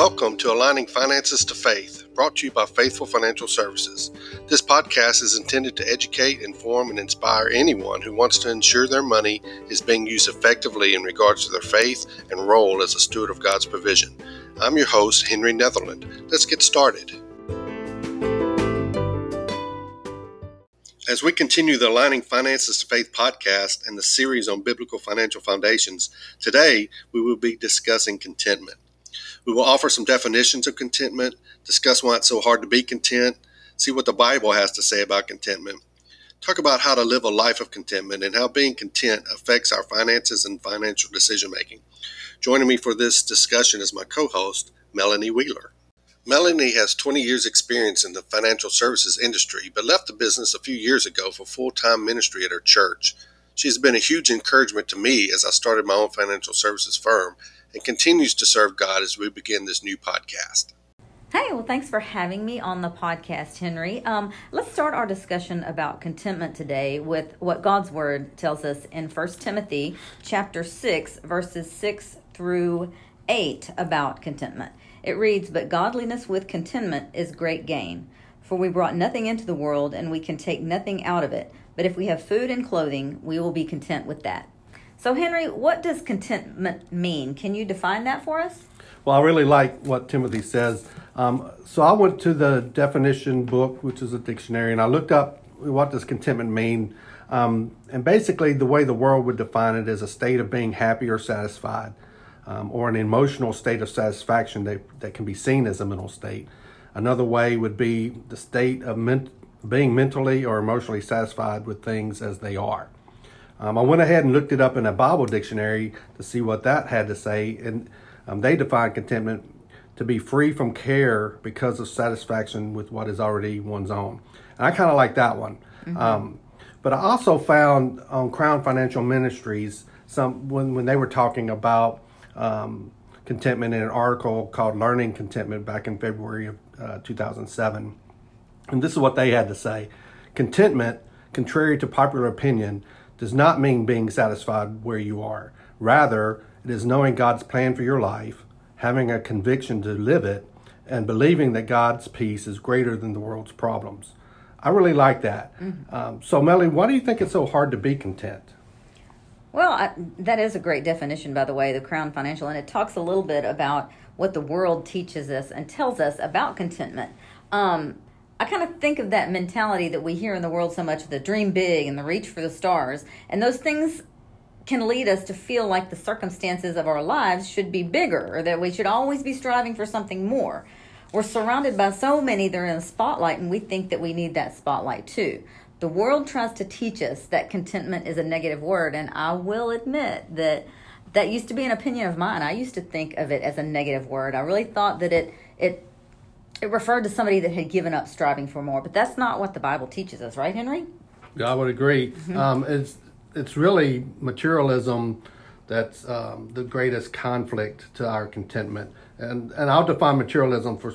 Welcome to Aligning Finances to Faith, brought to you by Faithful Financial Services. This podcast is intended to educate, inform, and inspire anyone who wants to ensure their money is being used effectively in regards to their faith and role as a steward of God's provision. I'm your host, Henry Netherland. Let's get started. As we continue the Aligning Finances to Faith podcast and the series on biblical financial foundations, today we will be discussing contentment. We will offer some definitions of contentment, discuss why it's so hard to be content, see what the Bible has to say about contentment, talk about how to live a life of contentment and how being content affects our finances and financial decision making. Joining me for this discussion is my co host, Melanie Wheeler. Melanie has 20 years' experience in the financial services industry, but left the business a few years ago for full time ministry at her church. She has been a huge encouragement to me as I started my own financial services firm and continues to serve God as we begin this new podcast. Hey, well, thanks for having me on the podcast, Henry. Um, let's start our discussion about contentment today with what God's Word tells us in 1 Timothy chapter 6, verses 6 through 8 about contentment. It reads, But godliness with contentment is great gain. For we brought nothing into the world, and we can take nothing out of it. But if we have food and clothing, we will be content with that. So, Henry, what does contentment mean? Can you define that for us? Well, I really like what Timothy says. Um, so I went to the definition book, which is a dictionary, and I looked up what does contentment mean. Um, and basically, the way the world would define it is a state of being happy or satisfied, um, or an emotional state of satisfaction that, that can be seen as a mental state. Another way would be the state of men- being mentally or emotionally satisfied with things as they are. Um, I went ahead and looked it up in a Bible dictionary to see what that had to say, and um, they define contentment to be free from care because of satisfaction with what is already one's own. And I kind of like that one. Mm-hmm. Um, but I also found on Crown Financial Ministries some when when they were talking about um, contentment in an article called "Learning Contentment" back in February of uh, 2007, and this is what they had to say: Contentment, contrary to popular opinion does not mean being satisfied where you are. Rather, it is knowing God's plan for your life, having a conviction to live it, and believing that God's peace is greater than the world's problems. I really like that. Mm-hmm. Um, so, Melly, why do you think it's so hard to be content? Well, I, that is a great definition, by the way, the Crown Financial, and it talks a little bit about what the world teaches us and tells us about contentment. Um, I kind of think of that mentality that we hear in the world so much the dream big and the reach for the stars. And those things can lead us to feel like the circumstances of our lives should be bigger or that we should always be striving for something more. We're surrounded by so many that are in the spotlight, and we think that we need that spotlight too. The world tries to teach us that contentment is a negative word, and I will admit that that used to be an opinion of mine. I used to think of it as a negative word. I really thought that it it it referred to somebody that had given up striving for more, but that's not what the Bible teaches us, right, Henry? Yeah, I would agree. Mm-hmm. Um, it's it's really materialism that's um, the greatest conflict to our contentment, and and I'll define materialism for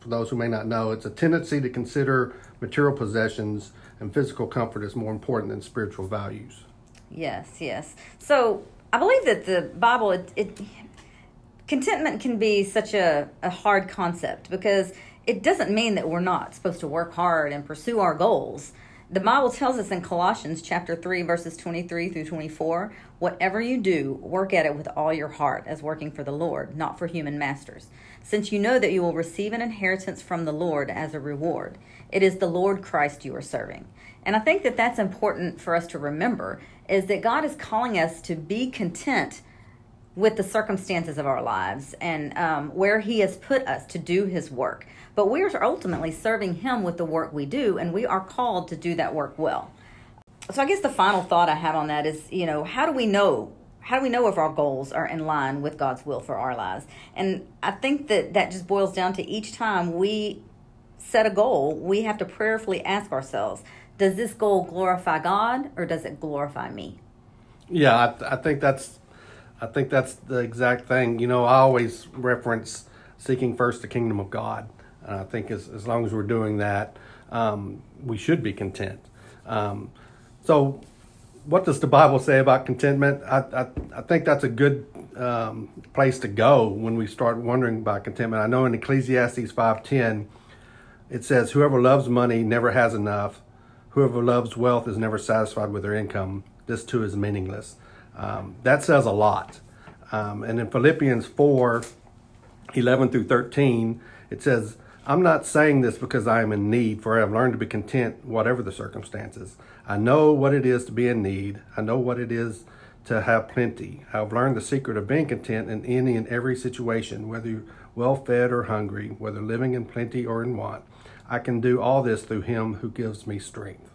for those who may not know. It's a tendency to consider material possessions and physical comfort as more important than spiritual values. Yes, yes. So I believe that the Bible it, it contentment can be such a, a hard concept because it doesn't mean that we're not supposed to work hard and pursue our goals. The Bible tells us in Colossians chapter 3 verses 23 through 24, whatever you do, work at it with all your heart as working for the Lord, not for human masters, since you know that you will receive an inheritance from the Lord as a reward. It is the Lord Christ you are serving. And I think that that's important for us to remember is that God is calling us to be content with the circumstances of our lives and um, where He has put us to do His work. But we are ultimately serving Him with the work we do, and we are called to do that work well. So I guess the final thought I have on that is, you know, how do we know? How do we know if our goals are in line with God's will for our lives? And I think that that just boils down to each time we set a goal, we have to prayerfully ask ourselves, does this goal glorify God or does it glorify me? Yeah, I, th- I think that's I think that's the exact thing. You know, I always reference seeking first the kingdom of God. And I think as, as long as we're doing that, um, we should be content. Um, so, what does the Bible say about contentment? I, I, I, think that's a good um, place to go when we start wondering about contentment. I know in Ecclesiastes 5:10 it says, "Whoever loves money never has enough. Whoever loves wealth is never satisfied with their income. This too is meaningless." Um, that says a lot. Um, and in Philippians 4, 11 through 13, it says, I'm not saying this because I am in need, for I have learned to be content whatever the circumstances. I know what it is to be in need. I know what it is to have plenty. I have learned the secret of being content in any and every situation, whether well fed or hungry, whether living in plenty or in want. I can do all this through Him who gives me strength.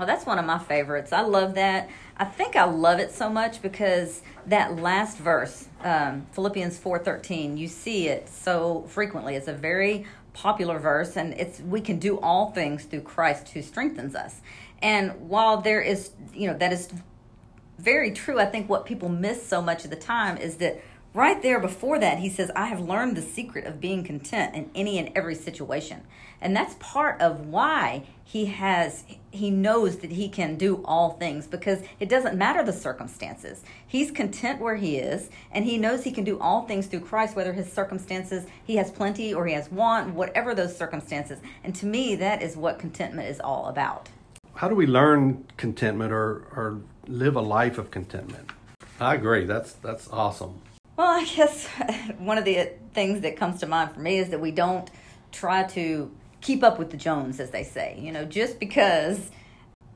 Oh, that's one of my favorites. I love that. I think I love it so much because that last verse, um, Philippians four thirteen, you see it so frequently. It's a very popular verse, and it's we can do all things through Christ who strengthens us. And while there is, you know, that is very true. I think what people miss so much of the time is that right there before that, he says, I have learned the secret of being content in any and every situation. And that's part of why he has, he knows that he can do all things because it doesn't matter the circumstances. He's content where he is, and he knows he can do all things through Christ, whether his circumstances, he has plenty or he has want, whatever those circumstances. And to me, that is what contentment is all about. How do we learn contentment or, or live a life of contentment? I agree. That's that's awesome. Well, I guess one of the things that comes to mind for me is that we don't try to keep up with the Jones, as they say. You know, just because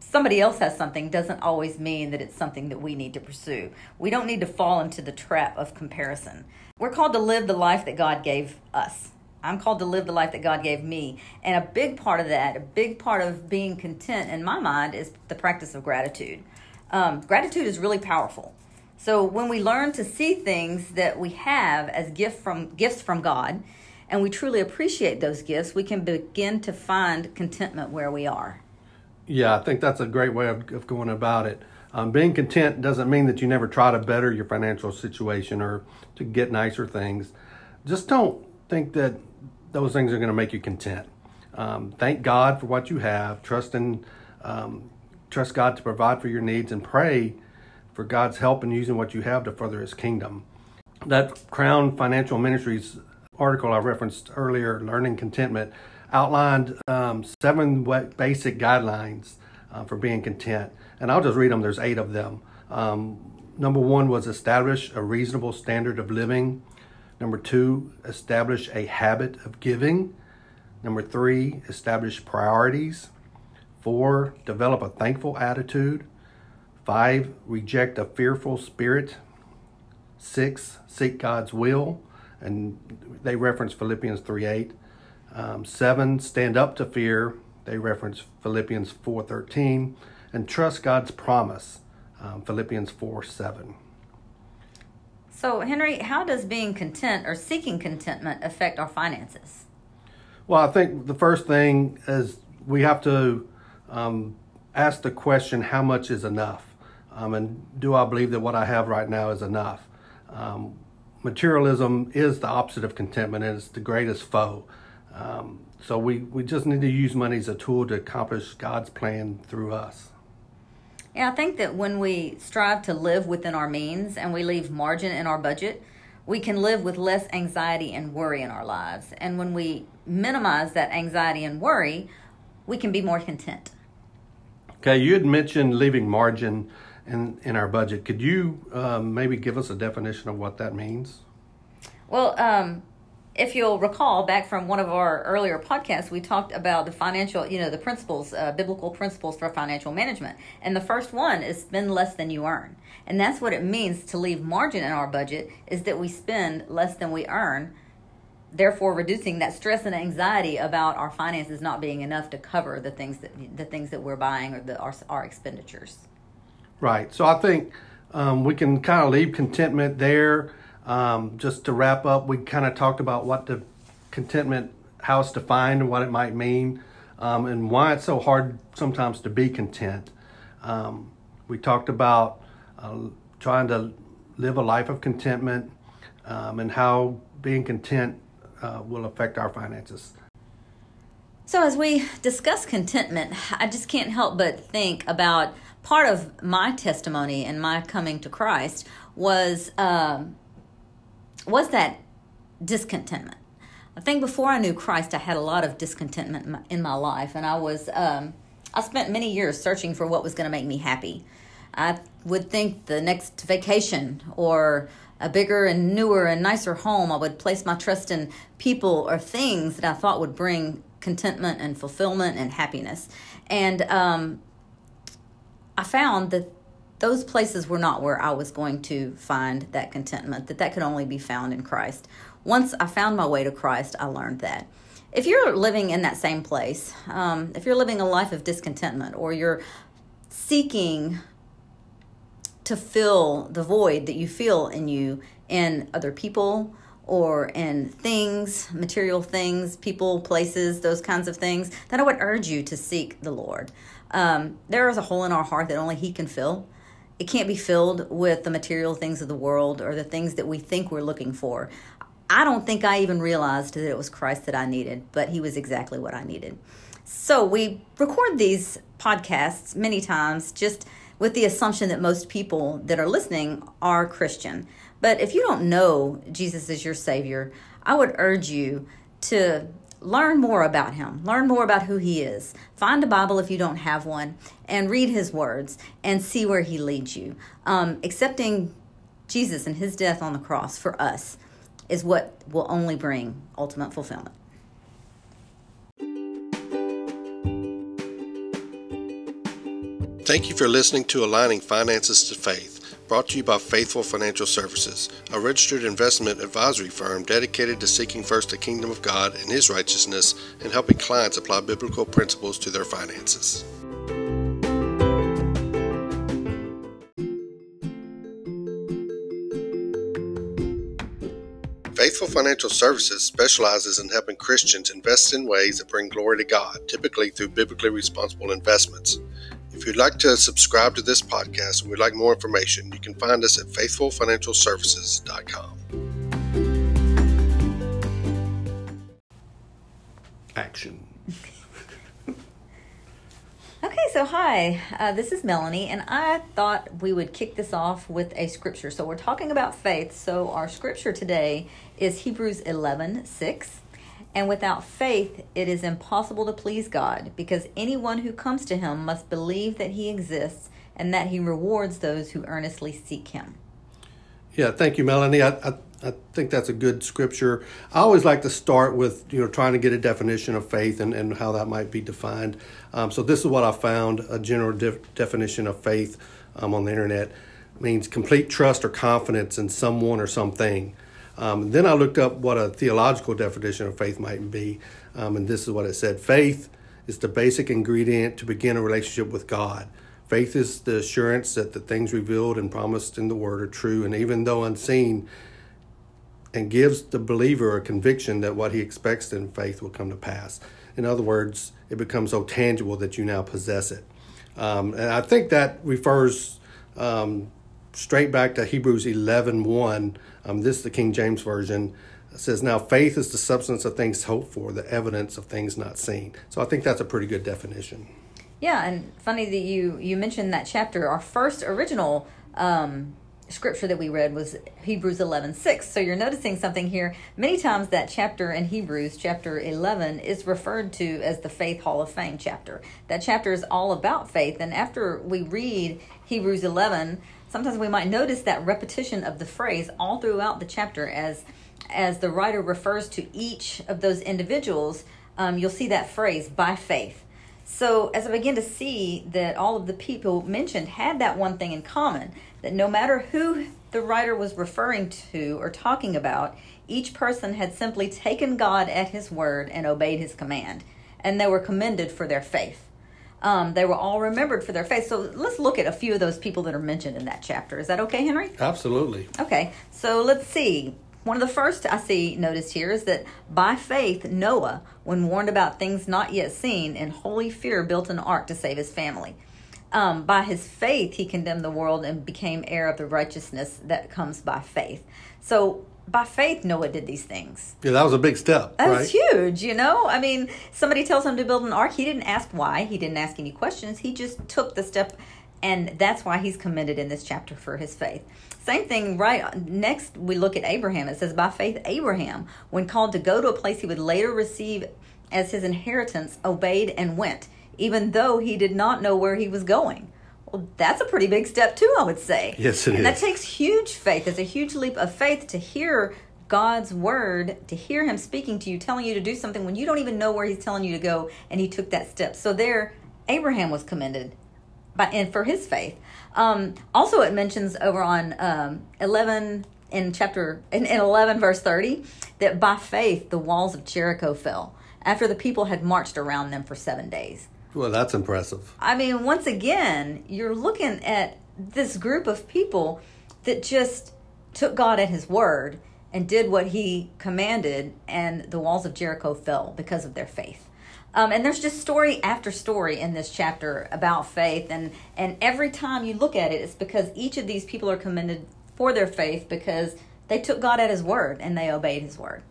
somebody else has something doesn't always mean that it's something that we need to pursue. We don't need to fall into the trap of comparison. We're called to live the life that God gave us. I'm called to live the life that God gave me. And a big part of that, a big part of being content in my mind, is the practice of gratitude. Um, gratitude is really powerful. So when we learn to see things that we have as gift from gifts from God, and we truly appreciate those gifts, we can begin to find contentment where we are. Yeah, I think that's a great way of, of going about it. Um, being content doesn't mean that you never try to better your financial situation or to get nicer things. Just don't think that those things are going to make you content. Um, thank God for what you have. Trust in, um, trust God to provide for your needs, and pray for God's help in using what you have to further His kingdom. That Crown Financial Ministries article I referenced earlier, Learning Contentment, outlined um, seven basic guidelines uh, for being content. And I'll just read them, there's eight of them. Um, number one was establish a reasonable standard of living. Number two, establish a habit of giving. Number three, establish priorities. Four, develop a thankful attitude. Five, reject a fearful spirit. Six, seek God's will. And they reference Philippians 3 8. Um, seven, stand up to fear. They reference Philippians 4 13. And trust God's promise. Um, Philippians 4 7. So, Henry, how does being content or seeking contentment affect our finances? Well, I think the first thing is we have to um, ask the question how much is enough? Um, and do I believe that what I have right now is enough? Um, materialism is the opposite of contentment and it's the greatest foe. Um, so we, we just need to use money as a tool to accomplish God's plan through us. Yeah, I think that when we strive to live within our means and we leave margin in our budget, we can live with less anxiety and worry in our lives. And when we minimize that anxiety and worry, we can be more content. Okay, you had mentioned leaving margin in, in our budget. Could you um, maybe give us a definition of what that means? Well, um, if you'll recall back from one of our earlier podcasts, we talked about the financial, you know, the principles, uh, biblical principles for financial management. And the first one is spend less than you earn. And that's what it means to leave margin in our budget is that we spend less than we earn, therefore reducing that stress and anxiety about our finances not being enough to cover the things that the things that we're buying or the our, our expenditures. Right. So I think um, we can kind of leave contentment there. Um, just to wrap up, we kind of talked about what the contentment, how it's defined, and what it might mean, um, and why it's so hard sometimes to be content. Um, we talked about uh, trying to live a life of contentment um, and how being content uh, will affect our finances. So, as we discuss contentment, I just can't help but think about part of my testimony and my coming to Christ was um, was that discontentment. I think before I knew Christ, I had a lot of discontentment in my, in my life, and I was um, I spent many years searching for what was going to make me happy. I would think the next vacation or a bigger and newer and nicer home. I would place my trust in people or things that I thought would bring contentment and fulfillment and happiness. And um, I found that those places were not where I was going to find that contentment, that that could only be found in Christ. Once I found my way to Christ, I learned that. If you're living in that same place, um, if you're living a life of discontentment or you're seeking to fill the void that you feel in you in other people or in things, material things, people, places, those kinds of things, then I would urge you to seek the Lord. Um, there is a hole in our heart that only He can fill. It can't be filled with the material things of the world or the things that we think we're looking for. I don't think I even realized that it was Christ that I needed, but He was exactly what I needed. So we record these podcasts many times just with the assumption that most people that are listening are Christian. But if you don't know Jesus as your Savior, I would urge you to learn more about Him, learn more about who He is. Find a Bible if you don't have one, and read His words and see where He leads you. Um, accepting Jesus and His death on the cross for us is what will only bring ultimate fulfillment. Thank you for listening to Aligning Finances to Faith, brought to you by Faithful Financial Services, a registered investment advisory firm dedicated to seeking first the kingdom of God and His righteousness and helping clients apply biblical principles to their finances. Faithful Financial Services specializes in helping Christians invest in ways that bring glory to God, typically through biblically responsible investments. If you'd like to subscribe to this podcast and would like more information, you can find us at faithfulfinancialservices.com. Action. Okay, so hi, uh, this is Melanie, and I thought we would kick this off with a scripture. So we're talking about faith. So our scripture today is Hebrews 11 6. And without faith, it is impossible to please God, because anyone who comes to him must believe that he exists and that he rewards those who earnestly seek him. Yeah, thank you, Melanie. I, I, I, think that's a good scripture. I always like to start with you know trying to get a definition of faith and, and how that might be defined. Um, so this is what I found: a general def- definition of faith um, on the internet it means complete trust or confidence in someone or something. Um, then I looked up what a theological definition of faith might be, um, and this is what it said faith is the basic ingredient to begin a relationship with God. Faith is the assurance that the things revealed and promised in the Word are true, and even though unseen, and gives the believer a conviction that what he expects in faith will come to pass. In other words, it becomes so tangible that you now possess it. Um, and I think that refers um, straight back to Hebrews 11 1. Um, this is the King James Version. It says, Now faith is the substance of things hoped for, the evidence of things not seen. So I think that's a pretty good definition. Yeah, and funny that you you mentioned that chapter. Our first original um, scripture that we read was Hebrews 11 6. So you're noticing something here. Many times that chapter in Hebrews, chapter 11, is referred to as the Faith Hall of Fame chapter. That chapter is all about faith. And after we read Hebrews 11, sometimes we might notice that repetition of the phrase all throughout the chapter as as the writer refers to each of those individuals um, you'll see that phrase by faith. So as i begin to see that all of the people mentioned had that one thing in common that no matter who the writer was referring to or talking about each person had simply taken god at his word and obeyed his command and they were commended for their faith um, they were all remembered for their faith. So let's look at a few of those people that are mentioned in that chapter. Is that okay, Henry? Absolutely. Okay, so let's see. One of the first I see noticed here is that by faith, Noah, when warned about things not yet seen, in holy fear built an ark to save his family. Um, by his faith, he condemned the world and became heir of the righteousness that comes by faith. So by faith Noah did these things. Yeah, that was a big step. That right? was huge, you know? I mean, somebody tells him to build an ark. He didn't ask why, he didn't ask any questions. He just took the step, and that's why he's commended in this chapter for his faith. Same thing, right? Next, we look at Abraham. It says, By faith, Abraham, when called to go to a place he would later receive as his inheritance, obeyed and went, even though he did not know where he was going. Well, that's a pretty big step, too, I would say. Yes, it and is. that takes huge faith. It's a huge leap of faith to hear God's word, to hear him speaking to you, telling you to do something when you don't even know where he's telling you to go, and he took that step. So there, Abraham was commended by and for his faith. Um, also, it mentions over on um, eleven in chapter in, in eleven verse thirty that by faith the walls of Jericho fell after the people had marched around them for seven days. Well, that's impressive. I mean, once again, you're looking at this group of people that just took God at His word and did what He commanded, and the walls of Jericho fell because of their faith. Um, and there's just story after story in this chapter about faith, and and every time you look at it, it's because each of these people are commended for their faith because they took God at His word and they obeyed His word.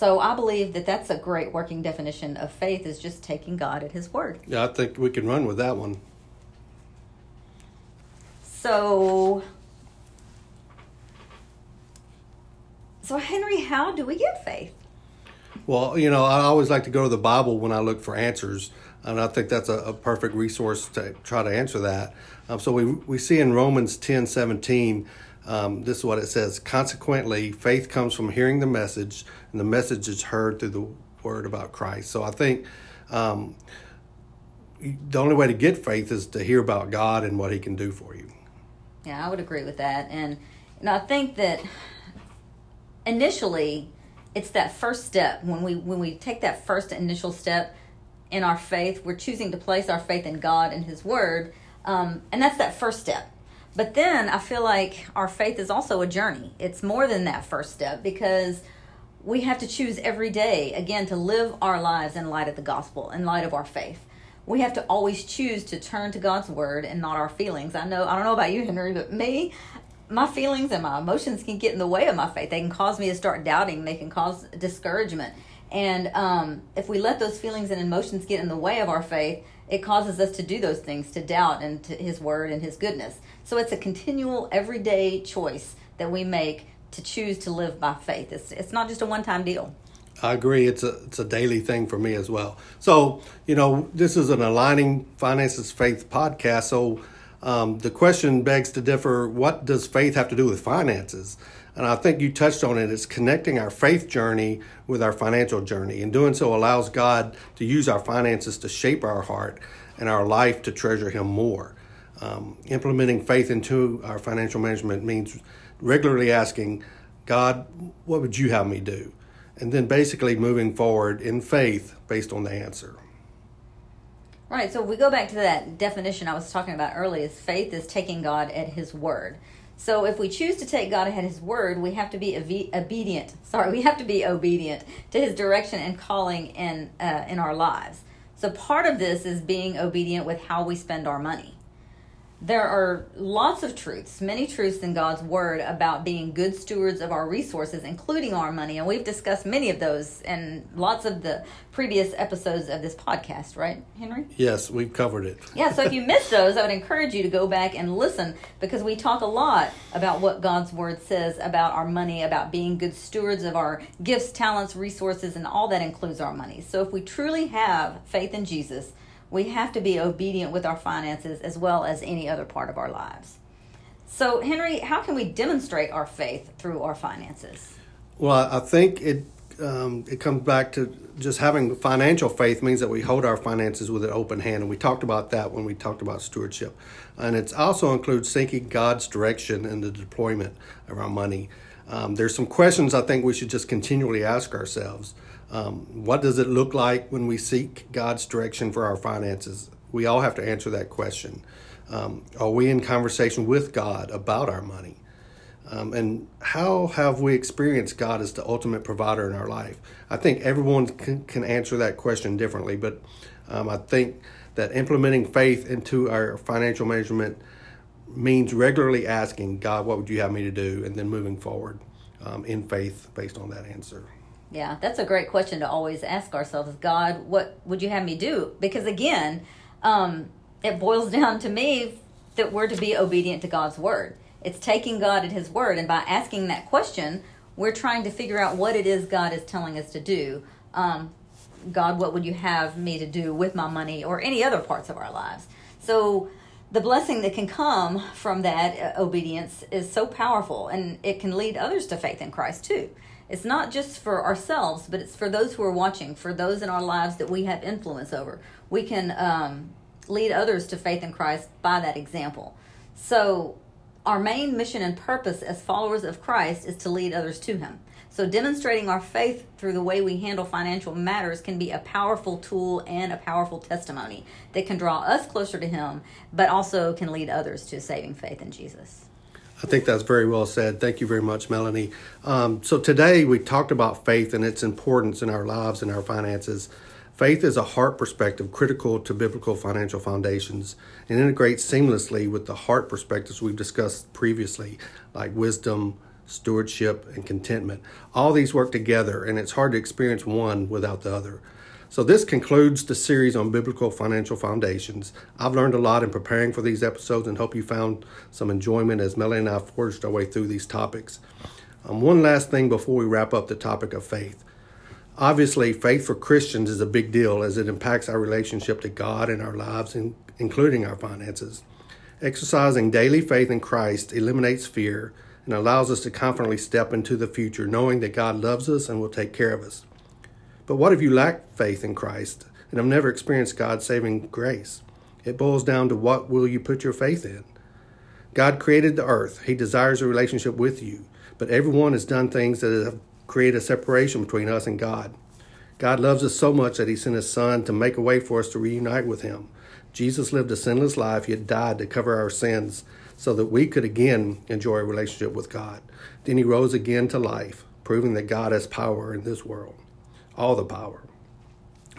So I believe that that's a great working definition of faith is just taking God at His word. Yeah, I think we can run with that one. So, so Henry, how do we get faith? Well, you know, I always like to go to the Bible when I look for answers, and I think that's a, a perfect resource to try to answer that. Um, so we we see in Romans ten seventeen, um, this is what it says: Consequently, faith comes from hearing the message, and the message is heard through the word about Christ. So I think. Um, the only way to get faith is to hear about God and what He can do for you. Yeah, I would agree with that, and know, I think that initially, it's that first step when we when we take that first initial step in our faith, we're choosing to place our faith in God and His Word, um, and that's that first step. But then I feel like our faith is also a journey. It's more than that first step because we have to choose every day again to live our lives in light of the gospel, in light of our faith we have to always choose to turn to God's word and not our feelings. I know I don't know about you, Henry, but me, my feelings and my emotions can get in the way of my faith. They can cause me to start doubting. They can cause discouragement. And um, if we let those feelings and emotions get in the way of our faith, it causes us to do those things, to doubt and to His word and His goodness. So it's a continual, everyday choice that we make to choose to live by faith. It's it's not just a one time deal. I agree. It's a it's a daily thing for me as well. So you know, this is an aligning finances faith podcast. So um, the question begs to differ: What does faith have to do with finances? And I think you touched on it. It's connecting our faith journey with our financial journey, and doing so allows God to use our finances to shape our heart and our life to treasure Him more. Um, implementing faith into our financial management means regularly asking God, "What would you have me do?" and then basically moving forward in faith based on the answer. Right. So if we go back to that definition I was talking about earlier, is faith is taking God at His word. So if we choose to take God at His word, we have to be obedient. Sorry, we have to be obedient to His direction and calling in uh, in our lives. So part of this is being obedient with how we spend our money there are lots of truths, many truths in God's Word about being good stewards of our resources, including our money. And we've discussed many of those in lots of the previous episodes of this podcast, right, Henry? Yes, we've covered it. yeah, so if you missed those, I would encourage you to go back and listen because we talk a lot about what God's Word says about our money, about being good stewards of our gifts, talents, resources, and all that includes our money. So if we truly have faith in Jesus, we have to be obedient with our finances as well as any other part of our lives. So, Henry, how can we demonstrate our faith through our finances? Well, I think it um, it comes back to just having financial faith means that we hold our finances with an open hand, and we talked about that when we talked about stewardship. And it also includes seeking God's direction in the deployment of our money. Um, there's some questions I think we should just continually ask ourselves. Um, what does it look like when we seek God's direction for our finances? We all have to answer that question. Um, are we in conversation with God about our money? Um, and how have we experienced God as the ultimate provider in our life? I think everyone can, can answer that question differently, but um, I think that implementing faith into our financial management means regularly asking God, what would you have me to do? And then moving forward um, in faith based on that answer. Yeah, that's a great question to always ask ourselves God, what would you have me do? Because again, um, it boils down to me that we're to be obedient to God's word. It's taking God at His word, and by asking that question, we're trying to figure out what it is God is telling us to do. Um, God, what would you have me to do with my money or any other parts of our lives? So, the blessing that can come from that uh, obedience is so powerful and it can lead others to faith in Christ too. It's not just for ourselves, but it's for those who are watching, for those in our lives that we have influence over. We can um, lead others to faith in Christ by that example. So, our main mission and purpose as followers of Christ is to lead others to Him. So, demonstrating our faith through the way we handle financial matters can be a powerful tool and a powerful testimony that can draw us closer to Him, but also can lead others to saving faith in Jesus. I think that's very well said. Thank you very much, Melanie. Um, so, today we talked about faith and its importance in our lives and our finances. Faith is a heart perspective critical to biblical financial foundations and integrates seamlessly with the heart perspectives we've discussed previously, like wisdom, stewardship, and contentment. All these work together, and it's hard to experience one without the other. So, this concludes the series on biblical financial foundations. I've learned a lot in preparing for these episodes and hope you found some enjoyment as Melanie and I forged our way through these topics. Um, one last thing before we wrap up the topic of faith. Obviously, faith for Christians is a big deal as it impacts our relationship to God and our lives, including our finances. Exercising daily faith in Christ eliminates fear and allows us to confidently step into the future knowing that God loves us and will take care of us. But what if you lack faith in Christ and have never experienced God's saving grace? It boils down to what will you put your faith in? God created the earth. He desires a relationship with you, but everyone has done things that have created a separation between us and God. God loves us so much that he sent his son to make a way for us to reunite with him. Jesus lived a sinless life, yet died to cover our sins so that we could again enjoy a relationship with God. Then he rose again to life, proving that God has power in this world, all the power.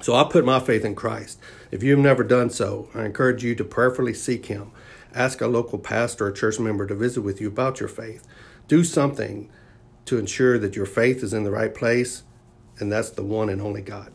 So I put my faith in Christ. If you have never done so, I encourage you to prayerfully seek him. Ask a local pastor or church member to visit with you about your faith. Do something to ensure that your faith is in the right place, and that's the one and only God.